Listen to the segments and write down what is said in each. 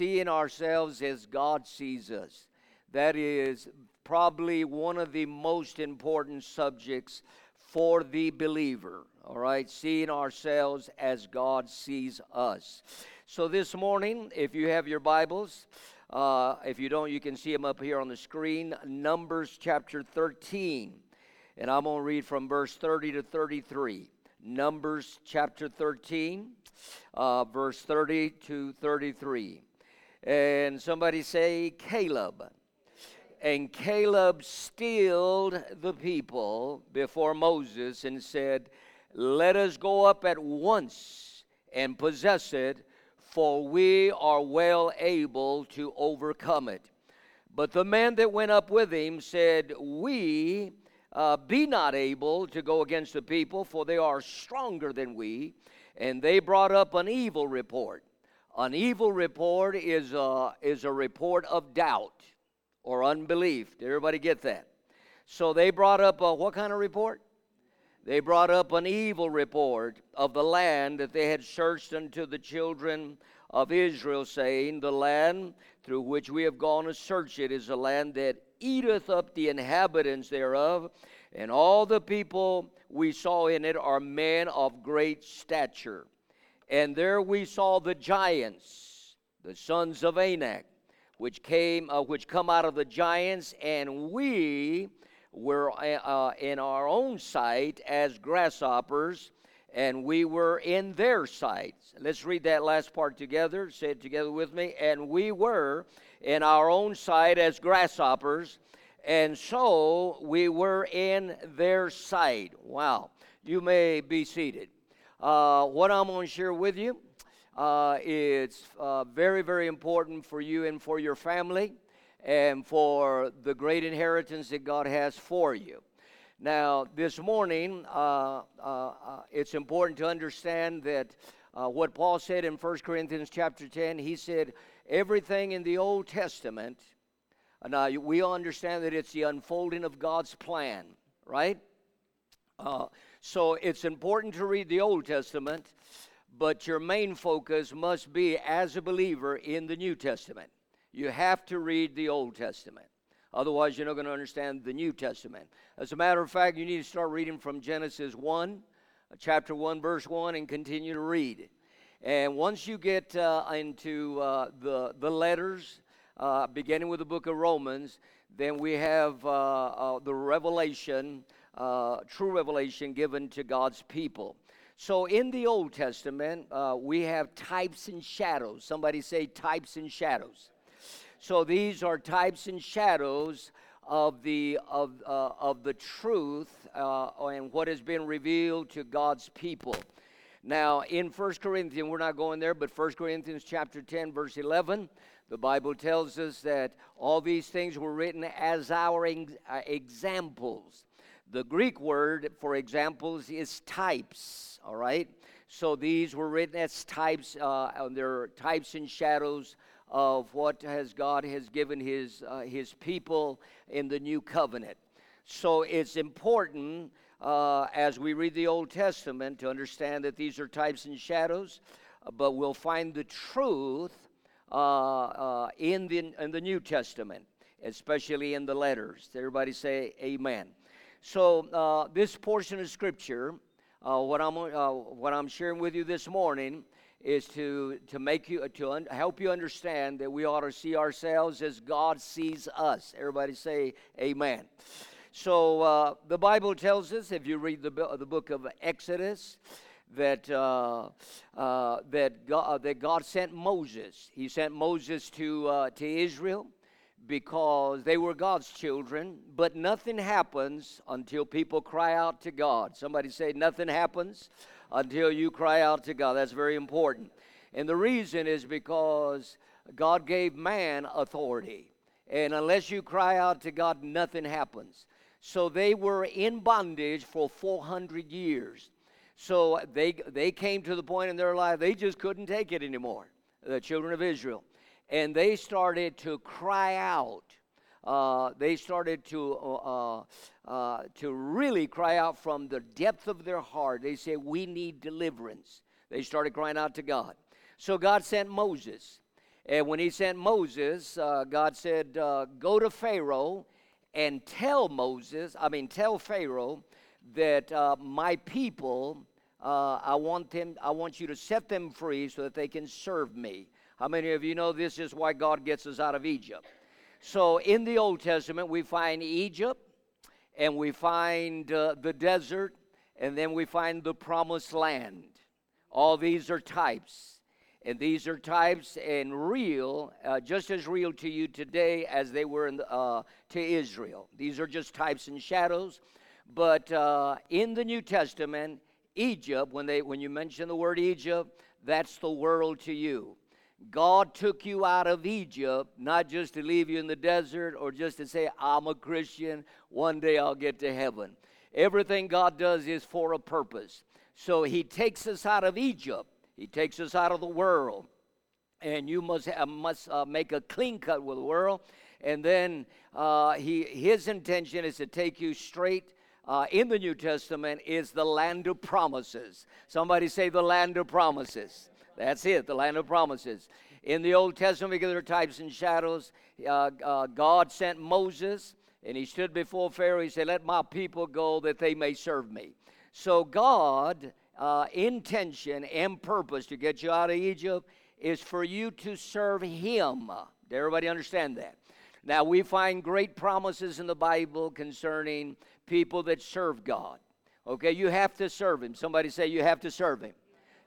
seeing ourselves as God sees us. That is probably one of the most important subjects for the believer. All right, seeing ourselves as God sees us. So this morning, if you have your Bibles, uh, if you don't, you can see them up here on the screen. Numbers chapter 13. And I'm going to read from verse 30 to 33. Numbers chapter 13, uh, verse 30 to 33. And somebody say, Caleb. And Caleb stilled the people before Moses and said, Let us go up at once and possess it, for we are well able to overcome it. But the man that went up with him said, We uh, be not able to go against the people, for they are stronger than we. And they brought up an evil report. An evil report is a, is a report of doubt or unbelief. Did everybody get that? So they brought up a, what kind of report? They brought up an evil report of the land that they had searched unto the children of Israel, saying, The land through which we have gone to search it is a land that eateth up the inhabitants thereof, and all the people we saw in it are men of great stature. And there we saw the giants, the sons of Anak, which came, uh, which come out of the giants, and we were uh, uh, in our own sight as grasshoppers, and we were in their sight. Let's read that last part together. Say it together with me. And we were in our own sight as grasshoppers, and so we were in their sight. Wow. You may be seated. Uh, what I'm going to share with you uh, is uh, very, very important for you and for your family and for the great inheritance that God has for you. Now, this morning, uh, uh, it's important to understand that what Paul said in 1 Corinthians chapter 10, he said, everything in the Old Testament, now we all understand that it's the unfolding of God's plan, right? So it's important to read the Old Testament, but your main focus must be as a believer in the New Testament. You have to read the Old Testament. Otherwise, you're not going to understand the New Testament. As a matter of fact, you need to start reading from Genesis 1, uh, chapter 1, verse 1, and continue to read. And once you get uh, into uh, the, the letters, uh, beginning with the book of Romans, then we have uh, uh, the revelation, true revelation given to God's people. So in the Old Testament, we have types and shadows. Somebody say types and shadows. So these are types and shadows of the of uh, of the truth uh, and what has been revealed to God's people. Now, in First Corinthians, we're not going there, but First Corinthians chapter 10, verse 11, the Bible tells us that all these things were written as our uh, examples. The Greek word for examples is types, all right? So these were written as types, uh, they're types and shadows of what has God has given his, uh, his people in the new covenant. So it's important uh, as we read the Old Testament to understand that these are types and shadows, but we'll find the truth uh, uh in, the, in the New Testament, especially in the letters. Everybody say amen. So uh, this portion of Scripture, uh, what, I'm, what I'm sharing with you this morning, is to, to make you to un, help you understand that we ought to see ourselves as God sees us. Everybody say amen. So uh, the Bible tells us, if you read the, the book of Exodus, that uh, uh, that God, that God sent Moses. He sent Moses to uh, to Israel because they were God's children. But nothing happens until people cry out to God. Somebody say, nothing happens until you cry out to God. That's very important. And the reason is because God gave man authority. And unless you cry out to God, nothing happens. So they were in bondage for 400 years. So they, they came to the point in their life they just couldn't take it anymore, the children of Israel. And they started to cry out uh, they started to, uh, uh, to really cry out from the depth of their heart. They said, We need deliverance. They started crying out to God. So God sent Moses. And when he sent Moses, uh, God said, uh, Go to Pharaoh and tell Moses, I mean, tell Pharaoh that uh, my people, uh, I want them, I want you to set them free so that they can serve me. How many of you know this is why God gets us out of Egypt? So in the Old Testament, we find Egypt, and we find uh, the desert, and then we find the promised land. All these are types. And these are types and real, uh, just as real to you today as they were the, uh, to Israel. These are just types and shadows. But uh, in the New Testament, Egypt, when, they, when you mention the word Egypt, that's the world to you. God took you out of Egypt, not just to leave you in the desert or just to say, I'm a Christian, one day I'll get to heaven. Everything God does is for a purpose. So He takes us out of Egypt, He takes us out of the world. And you must, uh, must uh, make a clean cut with the world. And then uh, he, his intention is to take you straight uh, in the New Testament is the land of promises. Somebody say the land of promises. That's it, the land of promises. In the Old Testament, because there are types and shadows, uh, uh, God sent Moses, and he stood before Pharaoh. He said, Let my people go that they may serve me. So, God, uh, intention and purpose to get you out of Egypt is for you to serve Him. Did everybody understand that? Now, we find great promises in the Bible concerning people that serve God. Okay, you have to serve Him. Somebody say, You have to serve Him.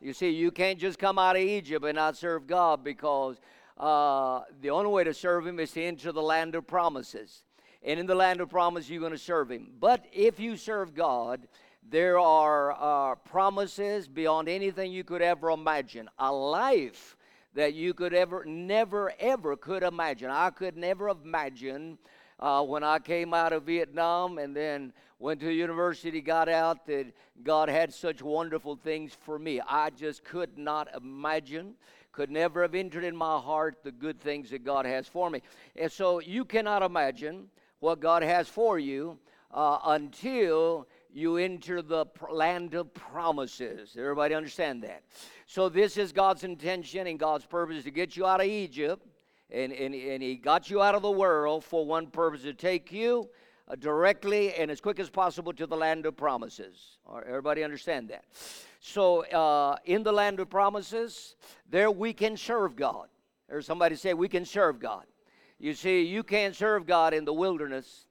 You see, you can't just come out of Egypt and not serve God because uh, the only way to serve Him is to enter the land of promises. And in the land of promise, you're going to serve Him. But if you serve God, there are uh, promises beyond anything you could ever imagine. A life that you could ever, never, ever could imagine. I could never imagine uh, when I came out of Vietnam and then went to university, got out, that God had such wonderful things for me. I just could not imagine, could never have entered in my heart the good things that God has for me. And so you cannot imagine what God has for you uh, until you enter the land of promises. Everybody understand that? So, this is God's intention and God's purpose to get you out of Egypt. And, and, and He got you out of the world for one purpose to take you directly and as quick as possible to the land of promises. everybody understand that? So, uh, in the land of promises, there we can serve God. There's somebody say, We can serve God. You see, you can't serve God in the wilderness.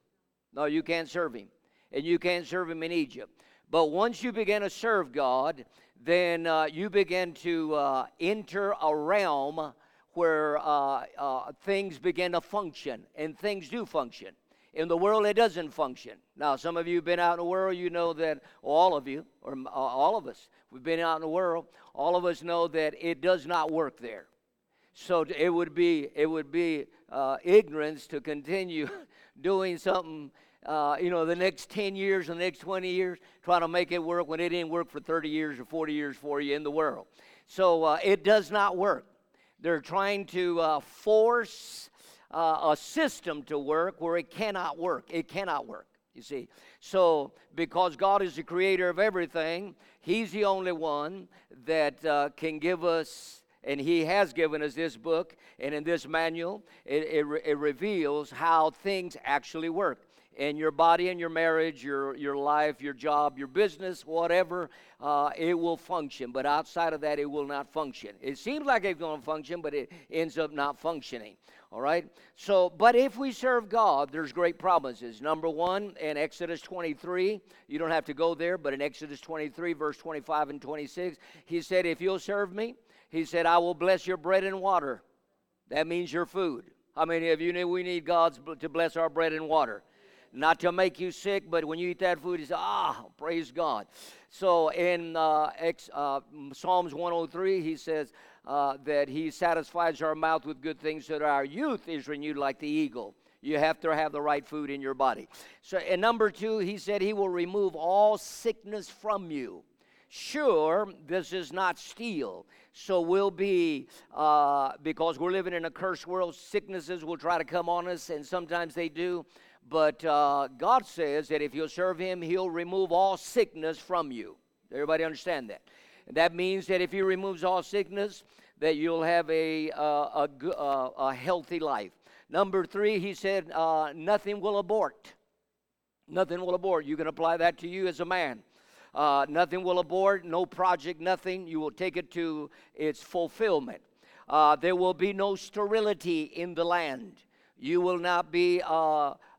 No, you can't serve Him. And you can't serve Him in Egypt. But once you begin to serve God, then uh, you begin to uh, enter a realm where uh, uh things begin to function, and things do function. In the world, it doesn't function. Now, some of you have been out in the world, you know that, all of you, or all of us, we've been out in the world, all of us know that it does not work there. So it would be, it would be uh, ignorance to continue doing something, uh, you know, the next 10 years, the next 20 years, trying to make it work when it didn't work for 30 years or 40 years for you in the world. So uh, it does not work. They're trying to uh, force uh, a system to work where it cannot work. It cannot work, you see. So, because God is the creator of everything, He's the only one that uh, can give us and he has given us this book and in this manual it, it, it, reveals how things actually work in your body and your marriage your, your life your job your business whatever uh, it will function but outside of that it will not function it seems like it's going to function but it ends up not functioning all right? So, but if we serve God, there's great promises. Number one, in Exodus 23, you don't have to go there, but in Exodus 23, verse 25 and 26, he said, If you'll serve me, he said, I will bless your bread and water. That means your food. How many of you know we need God to bless our bread and water? Not to make you sick, but when you eat that food, you say, ah, praise God. So in uh, ex, uh, Psalms 103, he says, uh, that He satisfies our mouth with good things so that our youth is renewed like the eagle. You have to have the right food in your body. So, and number two, He said He will remove all sickness from you. Sure, this is not steel. So we'll be, uh, because we're living in a cursed world, sicknesses will try to come on us, and sometimes they do. But uh, God says that if you'll serve Him, He'll remove all sickness from you. Everybody understand that? That means that if He removes all sickness, that you'll have a, uh, a, uh, a healthy life. Number three, he said, uh, nothing will abort. Nothing will abort. You can apply that to you as a man. Uh, nothing will abort, no project, nothing. You will take it to its fulfillment. Uh, there will be no sterility in the land. You will not be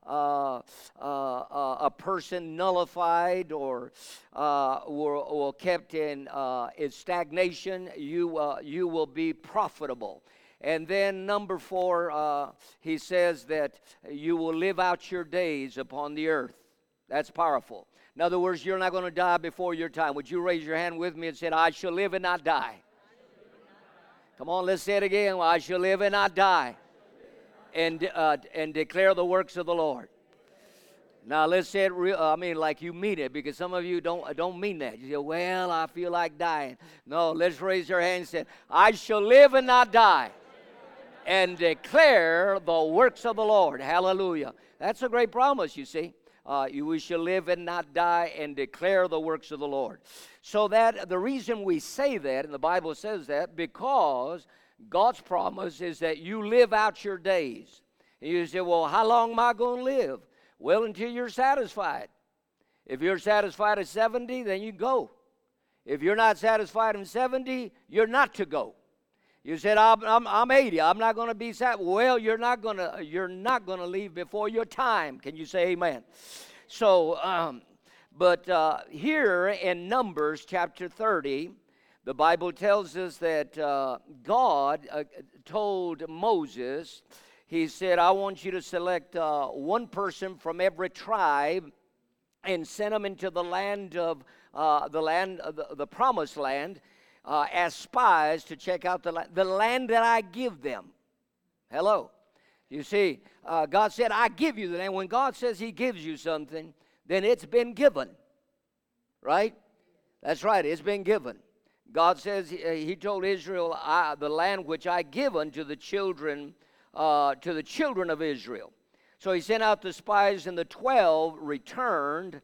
uh, uh, uh, a person nullified or, uh, or, kept in, in stagnation, you, you will be profitable. And then, number four, he says that you will live out your days upon the earth. That's powerful. In other words, you're not going to die before your time. Would you raise your hand with me and say, I shall live and not die? Come on, let's say it again. I shall live and not die and, uh, and declare the works of the Lord. Now let's say it real. I mean, like you mean it, because some of you don't don't mean that. You say, "Well, I feel like dying." No, let's raise your hand and say, "I shall live and not die, and declare the works of the Lord." Hallelujah. That's a great promise. You see, uh, you, we shall live and not die, and declare the works of the Lord. So that the reason we say that, and the Bible says that, because God's promise is that you live out your days. And you say, well, how long am I going to live? Well, until you're satisfied. If you're satisfied at 70, then you go. If you're not satisfied in 70, you're not to go. You said, I'm, I'm, I'm 80. I'm not going to be satisfied. Well, you're not going to you're not going to leave before your time. Can you say amen? So, um, but uh, here in Numbers chapter 30, the Bible tells us that uh, God uh, told Moses, He said, I want you to select uh, one person from every tribe and send them into the land of uh, the land, of the, the promised land, uh, as spies to check out the land, the land that I give them. Hello. You see, uh, God said, I give you the land. When God says He gives you something, then it's been given. Right? That's right, it's been given. God says uh, He told Israel, "The land which I give unto the children, uh, to the children of Israel." So He sent out the spies, and the twelve returned.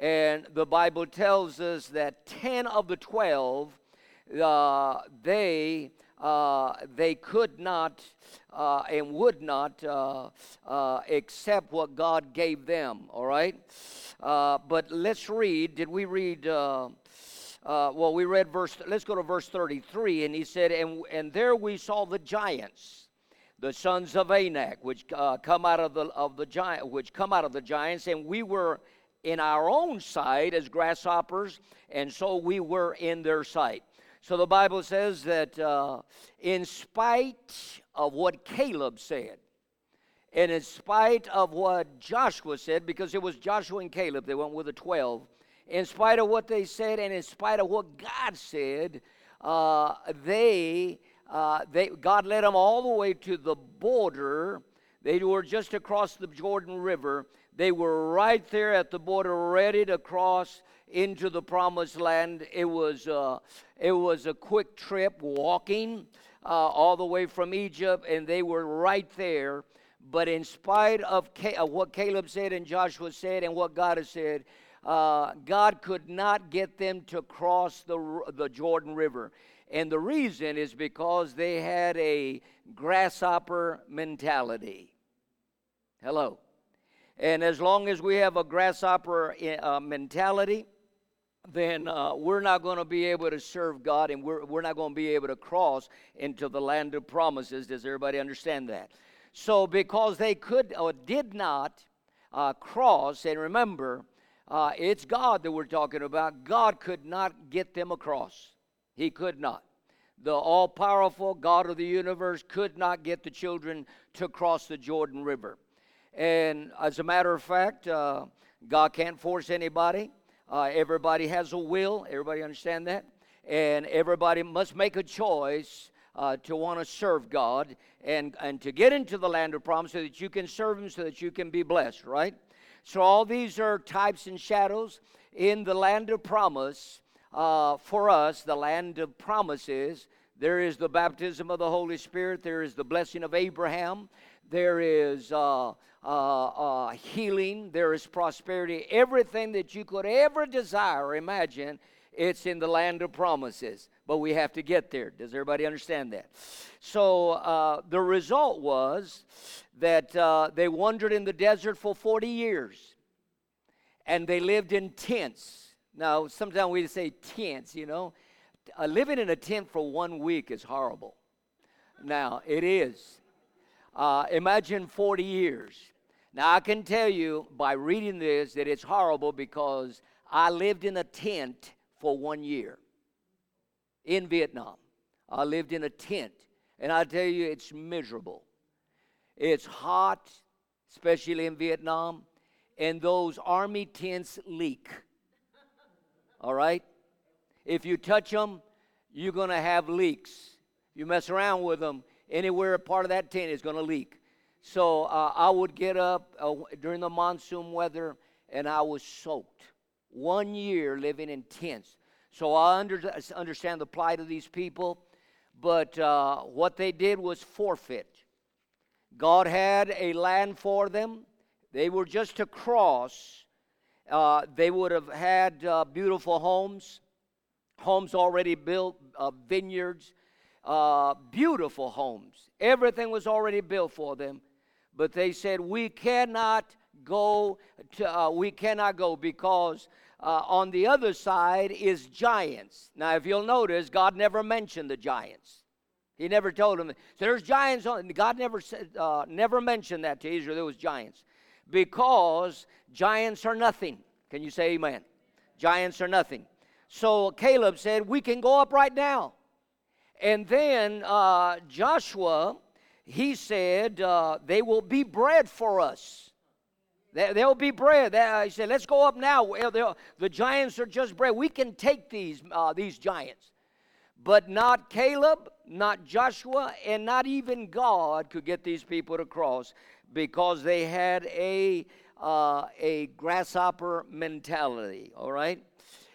And the Bible tells us that ten of the twelve, uh, they uh, they could not uh, and would not uh, uh accept what God gave them. All right, uh, but let's read. Did we read? Uh, well, we read verse, let's go to verse 33. And he said, And, and there we saw the giants, the sons of Anak, which uh, come out of the, of the giant, which come out of the giants, and we were in our own sight as grasshoppers, and so we were in their sight. So the Bible says that uh, in spite of what Caleb said, and in spite of what Joshua said, because it was Joshua and Caleb, they went with the 12, in spite of what they said and in spite of what God said, uh, they, uh, they, God led them all the way to the border. They were just across the Jordan River. They were right there at the border, ready to cross into the promised land. It was, uh, it was a quick trip walking uh, all the way from Egypt, and they were right there. But in spite of, of what Caleb said and Joshua said and what God has said, uh, God could not get them to cross the, the Jordan River. And the reason is because they had a grasshopper mentality. Hello. And as long as we have a grasshopper uh, mentality, then uh, we're not going to be able to serve God and we're, we're not going to be able to cross into the land of promises. Does everybody understand that? So, because they could or did not uh, cross, and remember, uh, it's God that we're talking about. God could not get them across. He could not. The all powerful God of the universe could not get the children to cross the Jordan River. And as a matter of fact, uh, God can't force anybody. Uh, everybody has a will. Everybody understand that? And everybody must make a choice uh, to want to serve God and, and to get into the land of promise so that you can serve Him, so that you can be blessed, right? So, all these are types and shadows in the land of promise. Uh, for us, the land of promises, there is the baptism of the Holy Spirit, there is the blessing of Abraham, there is uh, uh, uh healing, there is prosperity. Everything that you could ever desire imagine It's in the land of promises, but we have to get there. Does everybody understand that? So uh, the result was that uh, they wandered in the desert for 40 years and they lived in tents. Now, sometimes we say tents, you know. Uh, living in a tent for one week is horrible. Now, it is. Uh, imagine 40 years. Now, I can tell you by reading this that it's horrible because I lived in a tent for one year in Vietnam. I lived in a tent, and I tell you, it's miserable. It's hot, especially in Vietnam, and those army tents leak. All right? If you touch them, you're going to have leaks. You mess around with them, anywhere a part of that tent is going to leak. So uh, I would get up uh, during the monsoon weather and I was soaked one year living in tents. So I under, understand the plight of these people, but uh, what they did was forfeit. God had a land for them. They were just to cross. Uh, they would have had uh, beautiful homes, homes already built, uh, vineyards, uh, beautiful homes. Everything was already built for them. But they said, We cannot go to, uh, we cannot go because uh, on the other side is giants. Now, if you'll notice, God never mentioned the giants. He never told. So there's giants on. God never said, uh, never mentioned that to Israel. There was giants because giants are nothing. Can you say Amen? Giants are nothing. So Caleb said, "We can go up right now." And then uh, Joshua, he said, uh, "They will be bread for us." There'll be bread. He said, let's go up now. The giants are just bread. We can take these, uh, these giants. But not Caleb, not Joshua, and not even God could get these people to cross because they had a, uh, a grasshopper mentality, all right?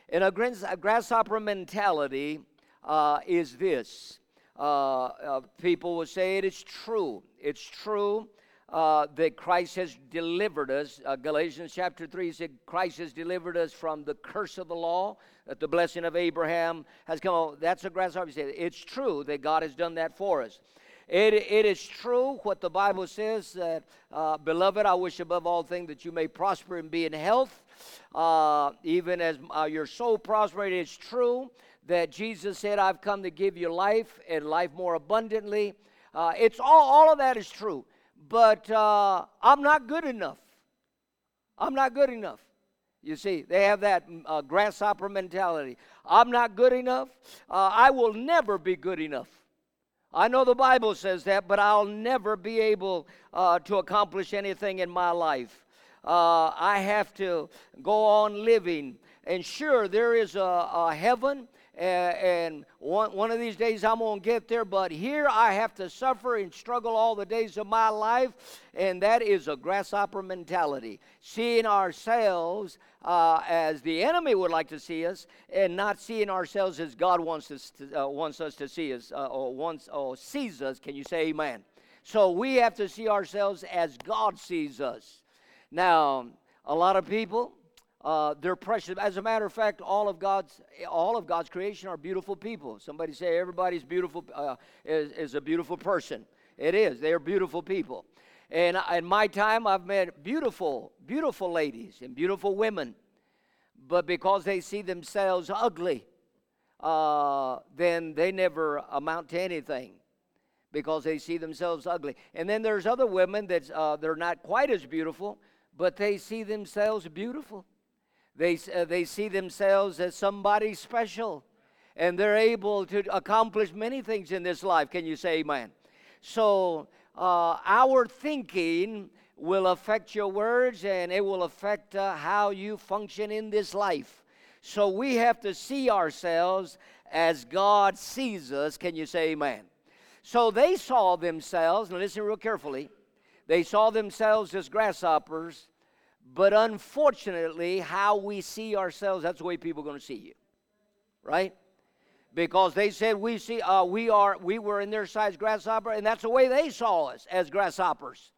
And a grasshopper mentality uh, is this. Uh, uh, people will say it is true. It's true uh, that Christ has delivered us. Uh, Galatians chapter 3 said, Christ has delivered us from the curse of the law, that the blessing of Abraham has come. That's a grasshopper. Said. It's true that God has done that for us. It, it is true what the Bible says that, uh, beloved, I wish above all things that you may prosper and be in health, uh, even as uh, your soul prospers. It is true that Jesus said, I've come to give you life and life more abundantly. Uh, it's all, all of that is true but uh, I'm not good enough. I'm not good enough. You see, they have that mm, uh, grasshopper mentality. I'm not good enough. Uh, I will never be good enough. I know the Bible says that, but I'll never be able uh, to accomplish anything in my life. Uh, I have to go on living. And sure, there is a, a heaven and, one, one of these days I'm going to get there, but here I have to suffer and struggle all the days of my life, and that is a grasshopper mentality. Seeing ourselves uh, as the enemy would like to see us, and not seeing ourselves as God wants us to, uh, wants us to see us, uh, or wants or sees us. Can you say Amen? So we have to see ourselves as God sees us. Now, a lot of people uh, they're precious. As a matter of fact, all of God's all of God's creation are beautiful people. Somebody say everybody's beautiful uh, is, is a beautiful person. It is. They are beautiful people. And in my time, I've met beautiful, beautiful ladies and beautiful women, but because they see themselves ugly, uh, then they never amount to anything because they see themselves ugly. And then there's other women that uh, they're not quite as beautiful, but they see themselves beautiful. They, uh, they see themselves as somebody special and they're able to accomplish many things in this life. Can you say amen? So, uh, our thinking will affect your words and it will affect uh, how you function in this life. So, we have to see ourselves as God sees us. Can you say amen? So, they saw themselves, and listen real carefully, they saw themselves as grasshoppers but unfortunately, how we see ourselves, that's the way people are going to see you. Right? Because they said we see uh, we are we were in their size grasshopper, and that's the way they saw us as grasshoppers.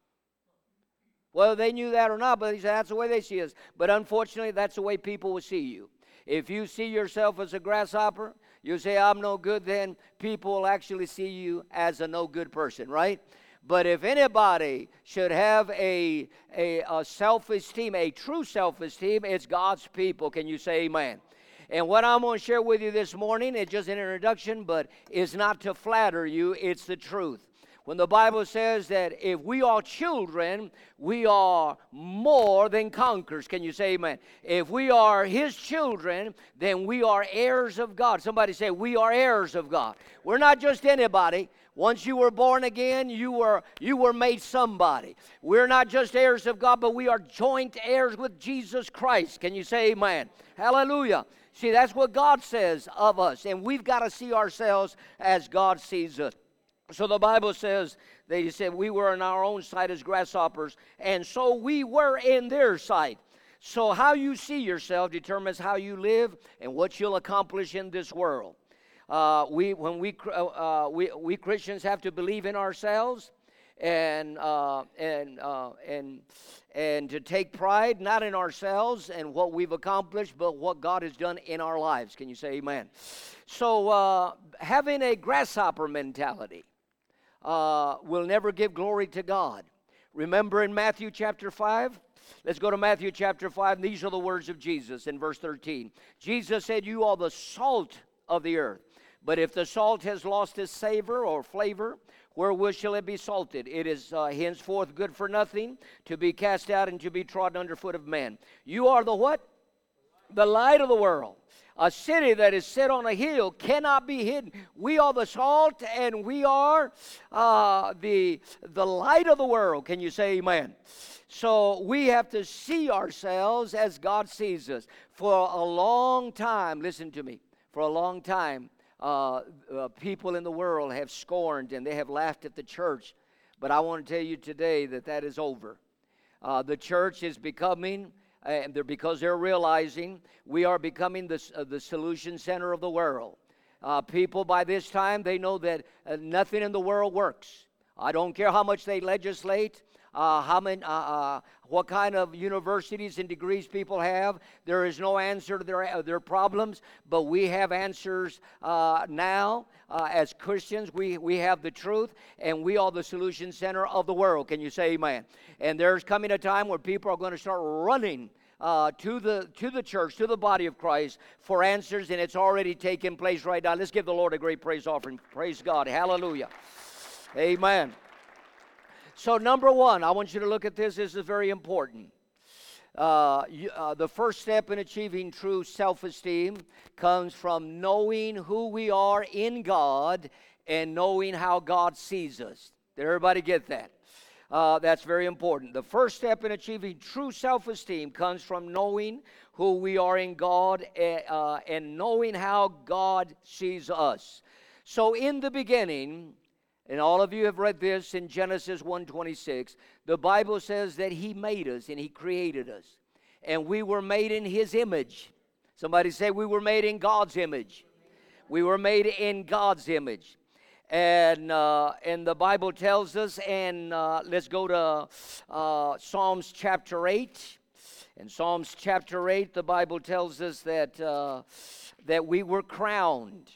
Whether they knew that or not, but he said that's the way they see us. But unfortunately, that's the way people will see you. If you see yourself as a grasshopper, you say, I'm no good, then people will actually see you as a no good person, right? But if anybody should have a, a, a self esteem, a true self esteem, it's God's people. Can you say amen? And what I'm going to share with you this morning is just an introduction, but it's not to flatter you, it's the truth. When the Bible says that if we are children, we are more than conquerors. Can you say amen? If we are His children, then we are heirs of God. Somebody say, We are heirs of God. We're not just anybody. Once you were born again, you were you were made somebody. We're not just heirs of God, but we are joint heirs with Jesus Christ. Can you say amen? Hallelujah. See, that's what God says of us, and we've got to see ourselves as God sees us. So the Bible says that he said we were in our own sight as grasshoppers, and so we were in their sight. So how you see yourself determines how you live and what you'll accomplish in this world. Uh, we, when we, uh, uh, we, we Christians have to believe in ourselves and, uh, and, uh, and, and to take pride not in ourselves and what we've accomplished, but what God has done in our lives. Can you say amen? So, having a grasshopper mentality will never give glory to God. Remember in Matthew chapter 5? Let's go to Matthew chapter 5. These are the words of Jesus in verse 13. Jesus said, You are the salt of the earth. But if the salt has lost its savor or flavor, wherewith shall it be salted? It is uh, henceforth good for nothing, to be cast out and to be trodden under foot of men. You are the what? The light of the world. A city that is set on a hill cannot be hidden. We are the salt and we are uh, the, the light of the world. Can you say amen? So we have to see ourselves as God sees us. For a long time, listen to me, for a long time, uh, uh, people in the world have scorned and they have laughed at the church. But I want to tell you today that that is over. Uh, the church is becoming, and they're, because they're realizing we are becoming the, uh, the solution center of the world. Uh, people by this time, they know that uh, nothing in the world works. I don't care how much they legislate uh, how many, uh, uh, what kind of universities and degrees people have. There is no answer to their, uh, their problems, but we have answers uh, now. Uh, as Christians, we, we have the truth, and we are the solution center of the world. Can you say amen? And there's coming a time where people are going to start running. Uh, to the to the church, to the body of Christ for answers, and it's already taken place right now. Let's give the Lord a great praise offering. Praise God. Hallelujah. Amen. So, number one, I want you to look at this. This is very important. Uh, you, uh, the first step in achieving true self esteem comes from knowing who we are in God and knowing how God sees us. Did everybody get that? Uh, that's very important. The first step in achieving true self esteem comes from knowing who we are in God eh, uh, and knowing how God sees us. So, in the beginning, and all of you have read this in Genesis 1:26. The Bible says that he made us and he created us. And we were made in his image. Somebody say we were made in God's image. We were made in God's image. And, uh, and the Bible tells us, and uh, let's go to uh, Psalms chapter 8. In Psalms chapter 8, the Bible tells us that, uh, that we were crowned.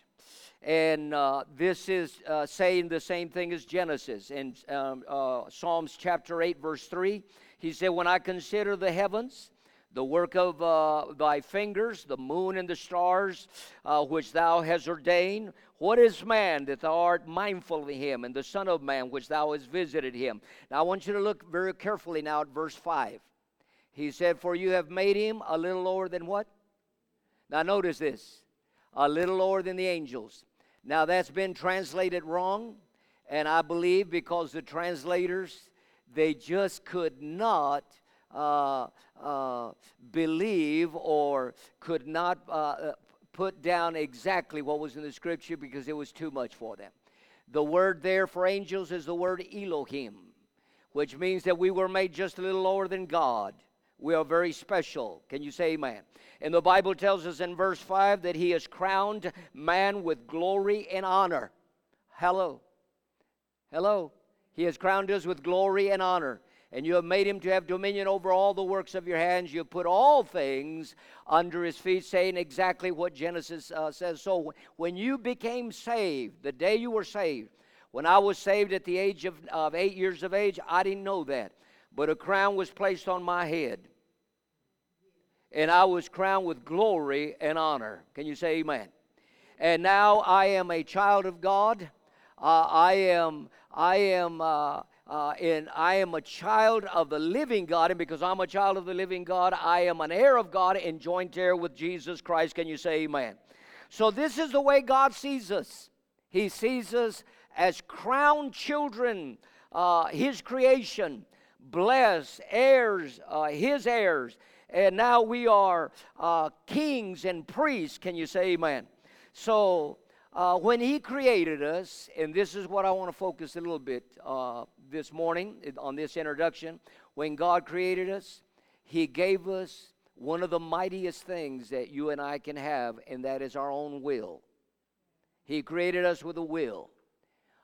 And uh, this is uh, saying the same thing as Genesis. In um, uh, Psalms chapter 8, verse 3, he said, When I consider the heavens, the work of uh, thy fingers, the moon and the stars, uh, which thou hast ordained, what is man that thou art mindful of him, and the Son of Man, which thou hast visited him? Now I want you to look very carefully now at verse 5. He said, For you have made him a little lower than what? Now notice this a little lower than the angels. Now, that's been translated wrong, and I believe because the translators, they just could not uh, uh, believe or could not uh, uh, put down exactly what was in the scripture because it was too much for them. The word there for angels is the word Elohim, which means that we were made just a little lower than God. We are very special. Can you say amen? And the Bible tells us in verse 5 that he has crowned man with glory and honor. Hello. Hello. He has crowned us with glory and honor. and you have made him to have dominion over all the works of your hands. You have put all things under his feet, saying exactly what Genesis uh, says. So when you became saved, the day you were saved, when I was saved at the age of, of eight years of age, I didn't know that. But a crown was placed on my head. And I was crowned with glory and honor. Can you say amen? And now I am a child of God. Uh, I am, I am, uh, uh, and I am a child of the living God. And because I'm a child of the living God, I am an heir of God and joint heir with Jesus Christ. Can you say amen? So this is the way God sees us. He sees us as crowned children, uh, His creation, blessed, heirs, uh, His heirs. And now we are uh, kings and priests. Can you say amen? So, uh, when He created us, and this is what I want to focus a little bit uh, this morning on this introduction. When God created us, He gave us one of the mightiest things that you and I can have, and that is our own will. He created us with a will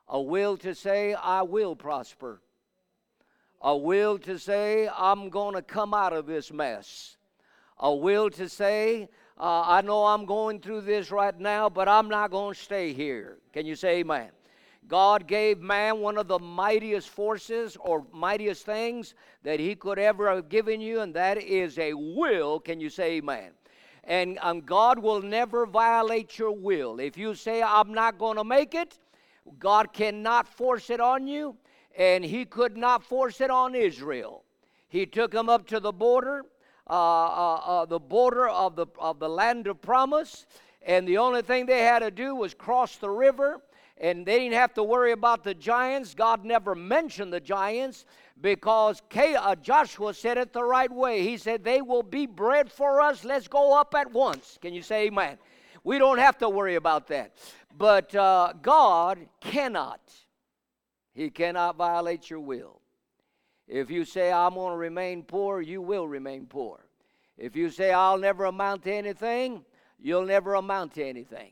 a will to say, I will prosper, a will to say, I'm going to come out of this mess, a will to say, uh, I know I'm going through this right now, but I'm not going to stay here. Can you say amen? God gave man one of the mightiest forces or mightiest things that he could ever have given you, and that is a will. Can you say amen? And um, God will never violate your will. If you say, I'm not going to make it, God cannot force it on you, and He could not force it on Israel. He took them up to the border, uh, uh, uh, the border of the, of the land of promise, and the only thing they had to do was cross the river, and they didn't have to worry about the giants. God never mentioned the giants because uh, Joshua said it the right way. He said, They will be bread for us. Let's go up at once. Can you say amen? We don't have to worry about that. But uh, God cannot, He cannot violate your will. If you say, I'm going to remain poor, you will remain poor. If you say, I'll never amount to anything, you'll never amount to anything.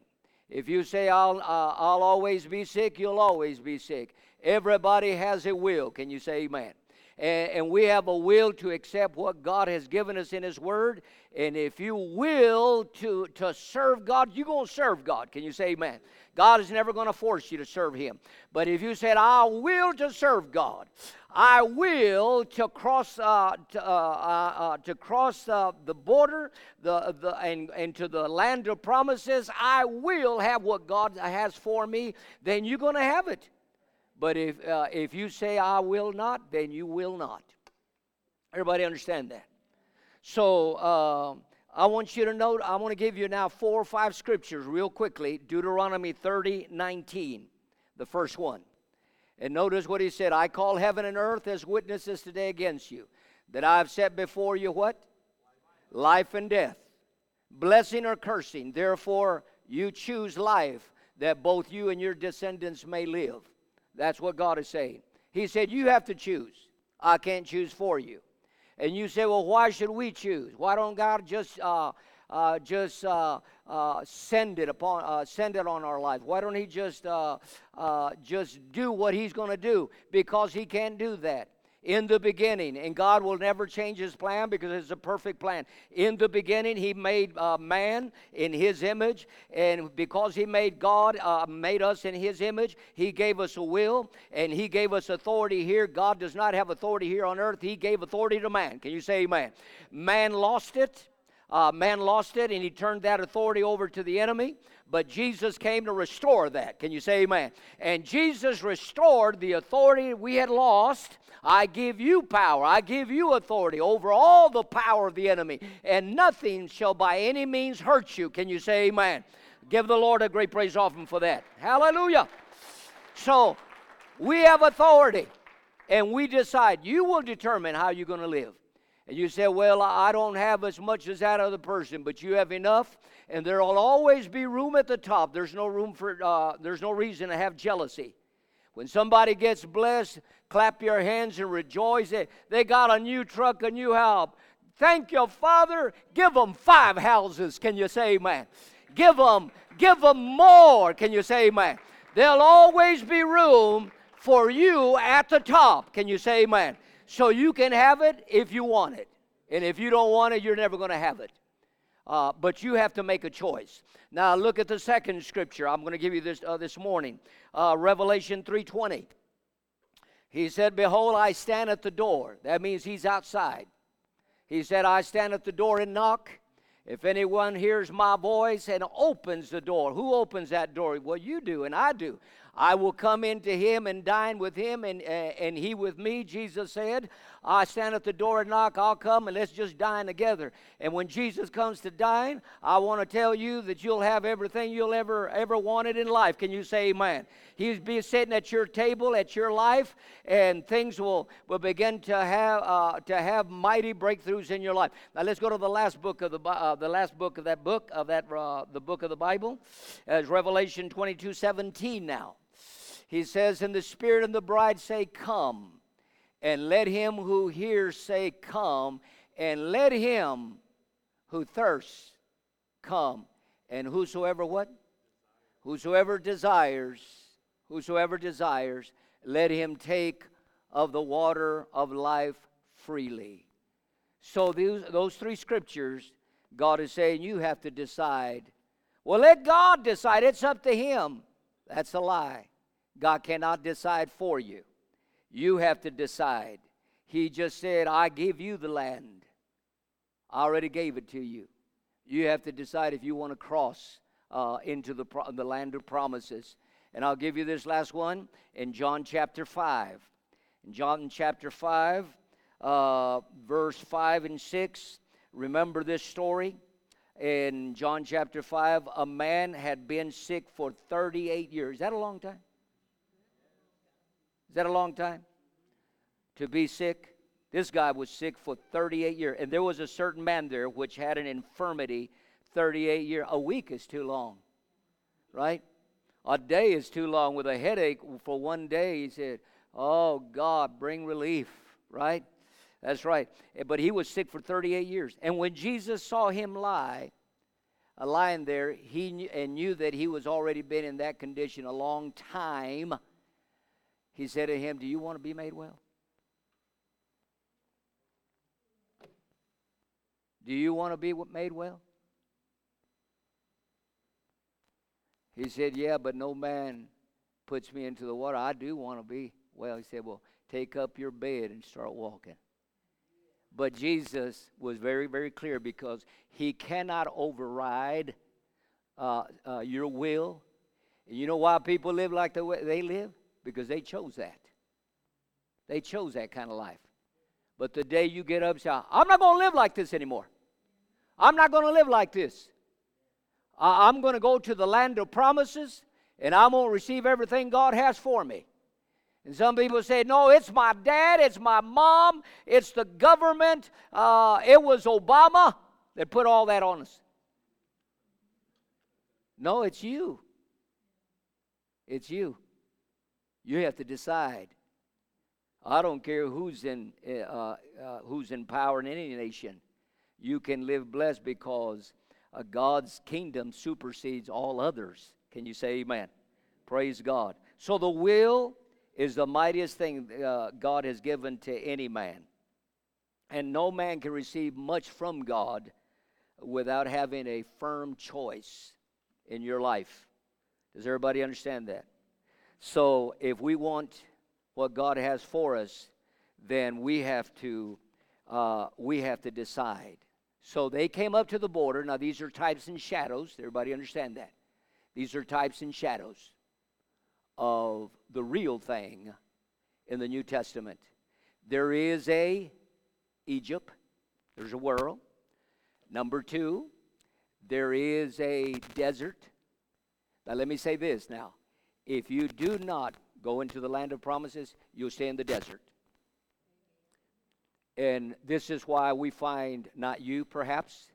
If you say, I'll, uh, I'll always be sick, you'll always be sick. Everybody has a will. Can you say amen? And, and, we have a will to accept what God has given us in His Word. And if you will to, to serve God, you're going to serve God. Can you say amen? God is never going to force you to serve Him. But if you said, I will to serve God, I will to cross uh, to, uh, uh, uh to cross the border the, the, and, and to the land of promises, I will have what God has for me, then you're going to have it. But if, uh, if you say, I will not, then you will not. Everybody understand that? So uh, I want you to note, I want to give you now four or five scriptures real quickly. Deuteronomy 30, 19, the first one. And notice what he said I call heaven and earth as witnesses today against you, that I have set before you what? Life and death, blessing or cursing. Therefore, you choose life, that both you and your descendants may live. That's what God is saying. He said, You have to choose. I can't choose for you. And you say, Well, why should we choose? Why don't God just uh, uh, just uh, uh send it upon uh, send it on our life? Why don't He just uh, just do what He's going to do? Because He can't do that in the beginning. And God will never change his plan because it's a perfect plan. In the beginning, he made uh, man in his image. And because he made God, uh, made us in his image, he gave us a will and he gave us authority here. God does not have authority here on earth. He gave authority to man. Can you say amen? Man lost it. Uh, man lost it and he turned that authority over to the enemy, but Jesus came to restore that. Can you say amen? And Jesus restored the authority we had lost I give you power. I give you authority over all the power of the enemy, and nothing shall by any means hurt you. Can you say amen? Give the Lord a great praise offering for that. Hallelujah. So, we have authority, and we decide. You will determine how you're going to live. And you say, Well, I don't have as much as that other person, but you have enough, and there will always be room at the top. There's no room for, uh, there's no reason to have jealousy. When somebody gets blessed, clap your hands and rejoice. They got a new truck, a new house. Thank you, Father. Give them five houses. Can you say amen? Give them, give them more. Can you say amen? There'll always be room for you at the top. Can you say amen? So you can have it if you want it. And if you don't want it, you're never going to have it. Uh, but you have to make a choice. Now look at the second scripture. I'm going to give you this uh, this morning. Uh, Revelation 3:20. He said, "Behold, I stand at the door." That means he's outside. He said, "I stand at the door and knock. If anyone hears my voice and opens the door, who opens that door? Well, you do, and I do. I will come into him and dine with him and, uh, and he with me, Jesus said. I stand at the door and knock, I'll come and let's just dine together. And when Jesus comes to dine, I want to tell you that you'll have everything you'll ever ever wanted in life. Can you say amen? He'll be sitting at your table, at your life, and things will, will begin to have uh, to have mighty breakthroughs in your life. Now let's go to the last book of the uh, the last book of that book of that uh, the book of the Bible, as Revelation 22, 17 now. He says, And the Spirit and the bride say, Come. And let him who hears say, Come. And let him who thirsts come. And whosoever what? Whosoever desires, whosoever desires, let him take of the water of life freely. So those, those three scriptures, God is saying you have to decide. Well, let God decide. It's up to Him. That's a lie. God cannot decide for you. You have to decide. He just said, I give you the land. I already gave it to you. You have to decide if you want to cross uh, into the, pro- the land of promises. And I'll give you this last one in John chapter 5. In John chapter 5, uh, verse 5 and 6, remember this story? In John chapter 5, a man had been sick for 38 years. Is that a long time? Is that a long time? To be sick? This guy was sick for 38 years. And there was a certain man there which had an infirmity 38 years. A week is too long, right? A day is too long. With a headache for one day, he said, Oh, God, bring relief, right? That's right. Eh, but he was sick for 38 years. And when Jesus saw him lie, lying there, he knew, and knew that he was already been in that condition a long time he said to him, Do you want to be made well? Do you want to be made well? He said, Yeah, but no man puts me into the water. I do want to be well. He said, Well, take up your bed and start walking. But Jesus was very, very clear because he cannot override uh, uh, your will. You know why people live like the way they live? Because they chose that. They chose that kind of life. But the day you get up, say, I'm not going to live like this anymore. I'm not going to live like this. I'm going to go to the land of promises and I'm going to receive everything God has for me. And some people say, no, it's my dad, it's my mom, it's the government, uh, it was Obama that put all that on us. No, it's you. It's you. You have to decide. I don't care who's in uh, uh, who's in power in any nation. You can live blessed because uh, God's kingdom supersedes all others. Can you say Amen? Praise God. So the will is the mightiest thing uh, God has given to any man, and no man can receive much from God without having a firm choice in your life. Does everybody understand that? So if we want what God has for us, then we have to uh, we have to decide. So they came up to the border. Now these are types and shadows. Everybody understand that? These are types and shadows of the real thing in the New Testament. There is a Egypt. There's a world. Number two, there is a desert. Now let me say this now. If you do not go into the land of promises, you'll stay in the desert. And this is why we find, not you perhaps,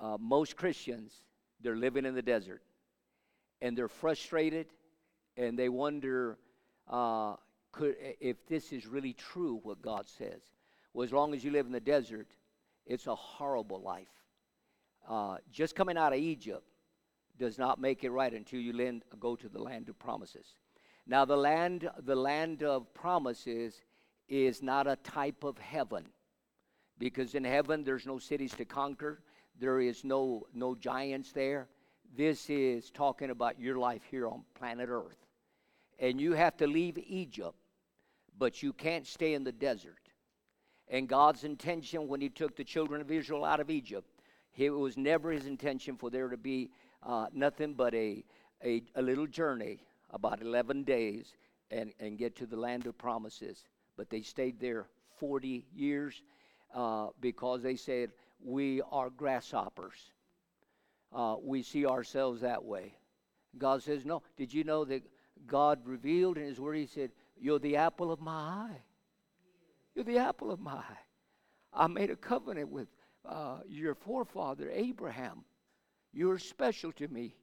uh, most Christians, they're living in the desert. And they're frustrated and they wonder uh, could, if this is really true, what God says. Well, as long as you live in the desert, it's a horrible life. Uh, just coming out of Egypt, does not make it right until you land, go to the land of promises. Now, the land, the land of promises is not a type of heaven because in heaven there's no cities to conquer, there is no, no giants there. This is talking about your life here on planet Earth. And you have to leave Egypt, but you can't stay in the desert. And God's intention when He took the children of Israel out of Egypt, it was never His intention for there to be uh, nothing but a, a, a little journey, about 11 days, and, and get to the land of promises. But they stayed there 40 years uh, because they said, We are grasshoppers. Uh, we see ourselves that way. God says, No. Did you know that God revealed in His Word, He said, You're the apple of my eye. You're the apple of my eye. I made a covenant with uh, your forefather, Abraham. You're special to me.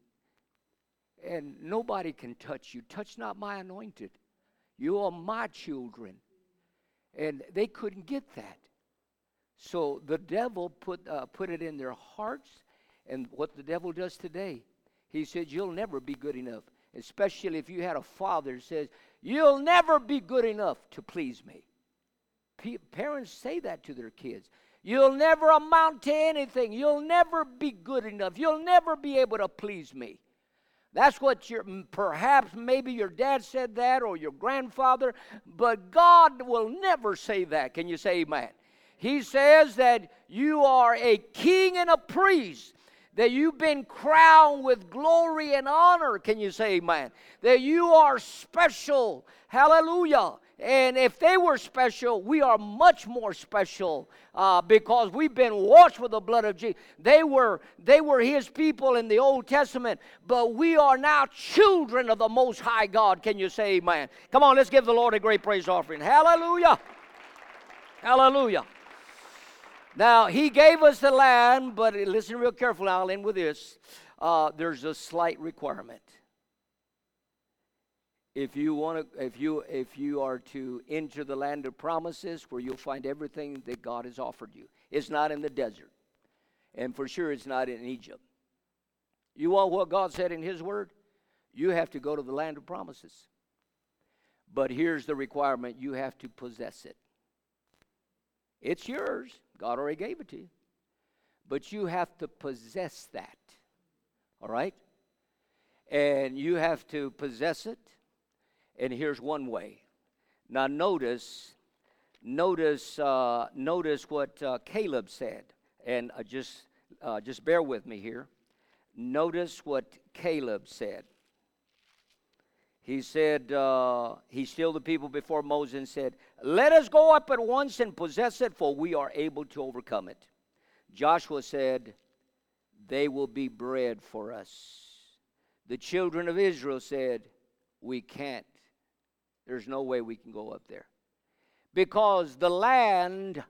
And nobody can touch you. Touch not my anointed. You are my children. And they couldn't get that. So the devil put, uh, put it in their hearts. And what the devil does today, he says, You'll never be good enough. Especially if you had a father who says, You'll never be good enough to please me. P- parents say that to their kids. You'll never amount to anything. You'll never be good enough. You'll never be able to please me. That's what your perhaps maybe your dad said that or your grandfather, but God will never say that. Can you say amen? He says that you are a king and a priest, that you've been crowned with glory and honor. Can you say amen? That you are special. Hallelujah. And if they were special, we are much more special uh, because we've been washed with the blood of Jesus. They were, they were His people in the Old Testament, but we are now children of the Most High God. Can you say amen? Come on, let's give the Lord a great praise offering. Hallelujah. Hallelujah. Now, he gave us the land, but listen real carefully. I'll end with this. Uh, there's a slight requirement. If you want to, if you if you are to enter the land of promises, where you'll find everything that God has offered you, it's not in the desert, and for sure it's not in Egypt. You want what God said in His Word? You have to go to the land of promises. But here's the requirement: you have to possess it. It's yours. God already gave it to you. But you have to possess that. All right? And you have to possess it. And here's one way. Now notice, notice, uh, notice what uh, Caleb said. And uh, just, uh, just bear with me here. Notice what Caleb said. He said, uh, he stilled the people before Moses and said, Let us go up at once and possess it, for we are able to overcome it. Joshua said, They will be bread for us. The children of Israel said, We can't. There's no way we can go up there. Because the land,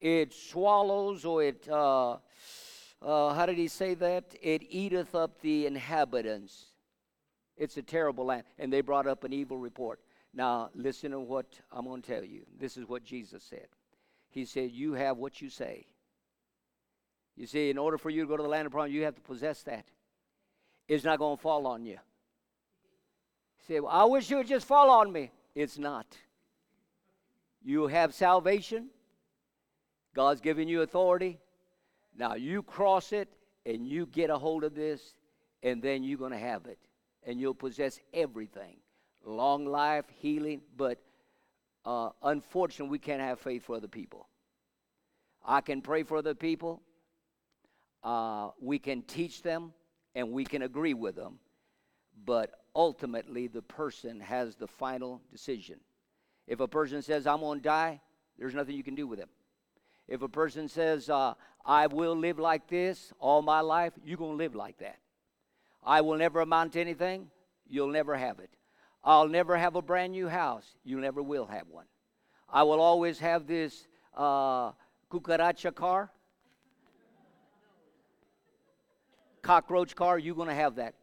it swallows or it, uh, uh, how did he say that? It eateth up the inhabitants. It's a terrible land. And they brought up an evil report. Now, listen to what I'm going to tell you. This is what Jesus said. He said, You have what you say. You see, in order for you to go to the land of promise, you have to possess that. It's not going to fall on you. Say, well, I wish you would just fall on me. It's not. You have salvation. God's given you authority. Now you cross it and you get a hold of this, and then you're going to have it and you'll possess everything long life, healing. But uh, unfortunately, we can't have faith for other people. I can pray for other people, uh, we can teach them, and we can agree with them. But ultimately, the person has the final decision. If a person says, I'm going to die, there's nothing you can do with him. If a person says, uh, I will live like this all my life, you're going to live like that. I will never amount to anything. You'll never have it. I'll never have a brand new house. You never will have one. I will always have this uh, cucaracha car, cockroach car. You're going to have that.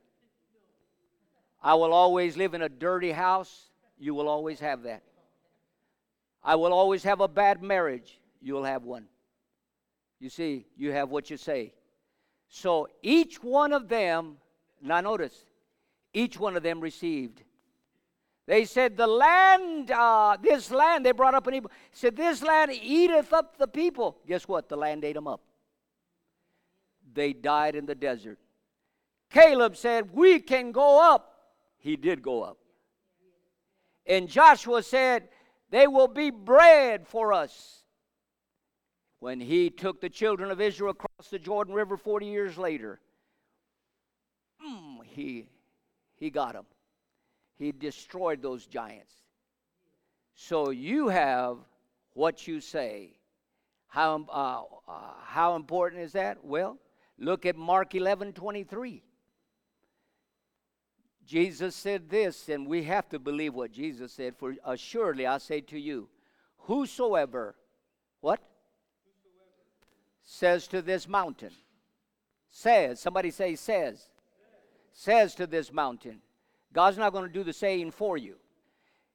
I will always live in a dirty house. You will always have that. I will always have a bad marriage. You'll have one. You see, you have what you say. So each one of them now, notice, each one of them received They said, The land, uh, this land, they brought up an evil. Said, This land eateth up the people. Guess what? The land ate them up. They died in the desert. Caleb said, We can go up. He did go up. And Joshua said, They will be bread for us. When he took the children of Israel across the Jordan River 40 years later, mm, he, he got them. He destroyed those giants. So you have what you say. How, uh, uh, how important is that? Well, look at Mark 11 23. Jesus said this, and we have to believe what Jesus said. For assuredly I say to you, whosoever, what? Whosoever. Says to this mountain, says, somebody say, says, says, says to this mountain, God's not going to do the saying for you.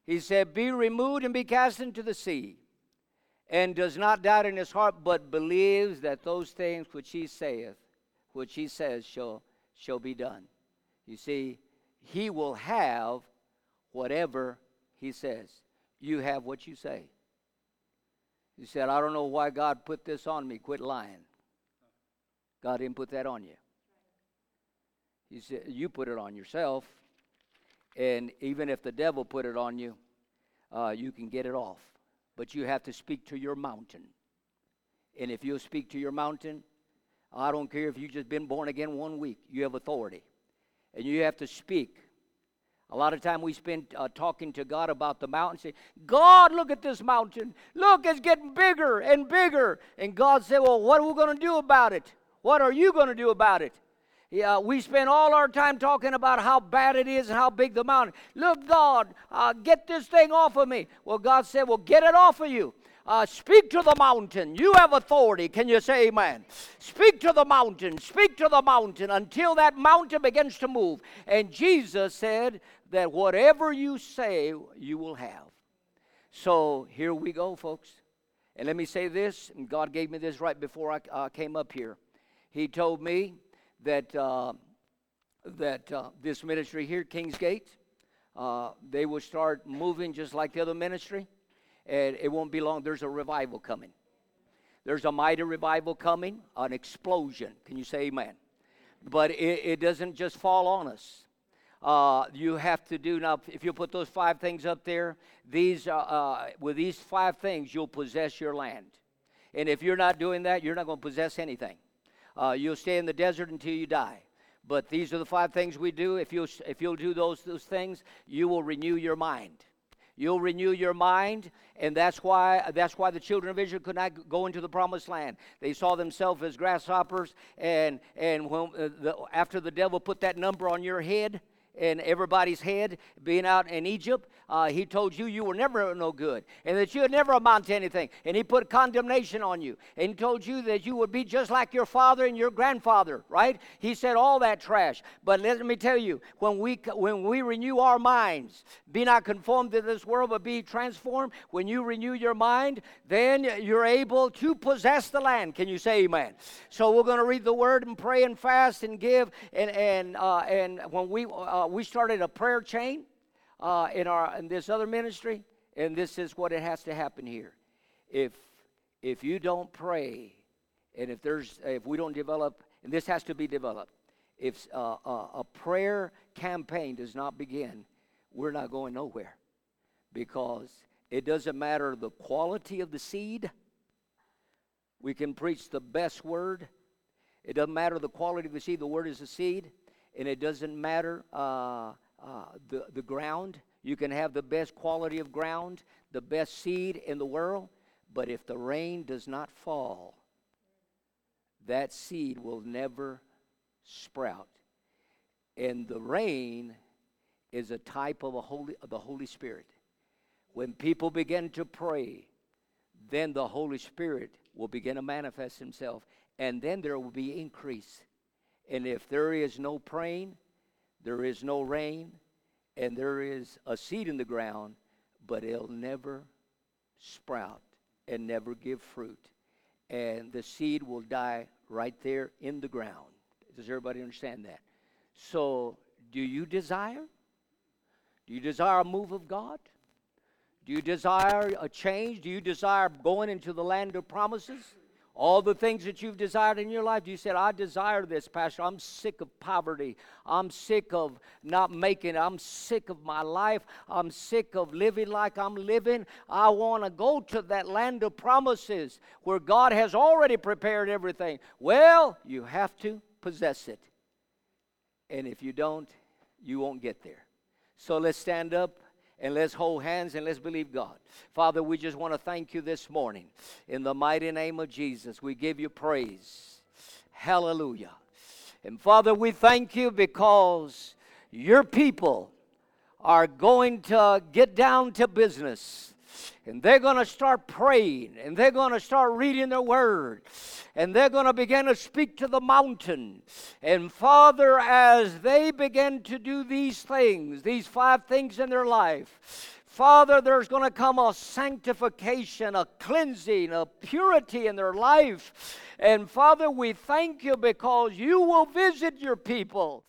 He said, Be removed and be cast into the sea, and does not doubt in his heart, but believes that those things which he saith, which he says, shall, shall be done. You see, he will have whatever he says. You have what you say. You said, I don't know why God put this on me. Quit lying. God didn't put that on you. He said, You put it on yourself. And even if the devil put it on you, uh, you can get it off. But you have to speak to your mountain. And if you speak to your mountain, I don't care if you've just been born again one week, you have authority. And you have to speak. A lot of time we spend uh, talking to God about the mountain, say, God, look at this mountain. Look, it's getting bigger and bigger. And God said, Well, what are we going to do about it? What are you going to do about it? Yeah, we spend all our time talking about how bad it is and how big the mountain. Look, God, uh, get this thing off of me. Well, God said, Well, get it off of you. Uh, speak to the mountain. You have authority. Can you say amen? Speak to the mountain. Speak to the mountain until that mountain begins to move. And Jesus said that whatever you say, you will have. So here we go, folks. And let me say this, and God gave me this right before I uh, came up here. He told me that, uh, that uh, this ministry here, Kingsgate, uh, they will start moving just like the other ministry, and it won't be long. There's a revival coming. There's a mighty revival coming, an explosion. Can you say amen? But it, it doesn't just fall on us. Uh, you have to do now. If you put those five things up there, these uh, uh, with these five things, you'll possess your land. And if you're not doing that, you're not going to possess anything. Uh, you'll stay in the desert until you die. But these are the five things we do. If you'll, if you'll do those, those things, you will renew your mind. You'll renew your mind, and that's why that's why the children of Israel could not go into the promised land. They saw themselves as grasshoppers, and and when uh, the, after the devil put that number on your head, in everybody's head being out in Egypt. Uh, he told you you were never no good and that you would never amount to anything. And he put condemnation on you. And told you that you would be just like your father and your grandfather, right? He said all that trash. But let me tell you, when we, when we renew our minds, be not conformed to this world, but be transformed. When you renew your mind, then you're able to possess the land. Can you say amen? So we're going to read the word and pray and fast and give. And, and, uh, and when we, uh, we started a prayer chain uh, in, our, in this other ministry, and this is what it has to happen here. If, if you don't pray, and if, there's, if we don't develop, and this has to be developed, if uh, uh, a prayer campaign does not begin, we're not going nowhere because it doesn't matter the quality of the seed. We can preach the best word. It doesn't matter the quality of the seed. The word is a seed and it doesn't matter uh, uh, the, the ground. You can have the best quality of ground, the best seed in the world, but if the rain does not fall, that seed will never sprout. And the rain is a type of, a holy, of the Holy Spirit. When people begin to pray, then the Holy Spirit will begin to manifest Himself, and then there will be increase. And if there is no praying, there is no rain, and there is a seed in the ground, but it'll never sprout and never give fruit. And the seed will die right there in the ground. Does everybody understand that? So, do you desire? Do you desire a move of God? Do you desire a change? Do you desire going into the land of promises? All the things that you've desired in your life, you said, I desire this, Pastor. I'm sick of poverty. I'm sick of not making it. I'm sick of my life. I'm sick of living like I'm living. I want to go to that land of promises where God has already prepared everything. Well, you have to possess it. And if you don't, you won't get there. So let's stand up and let's hold hands and let's believe God. Father, we just want to thank you this morning. In the mighty name of Jesus, we give you praise. Hallelujah. And Father, we thank you because your people are going to get down to business and they're going to start praying and they're going to start reading their word and they're going to begin to speak to the mountain. And Father, as they begin to do these things, these five things in their life, Father, there's going to come a sanctification, a cleansing, a purity in their life. And Father, we thank you because you will visit your people.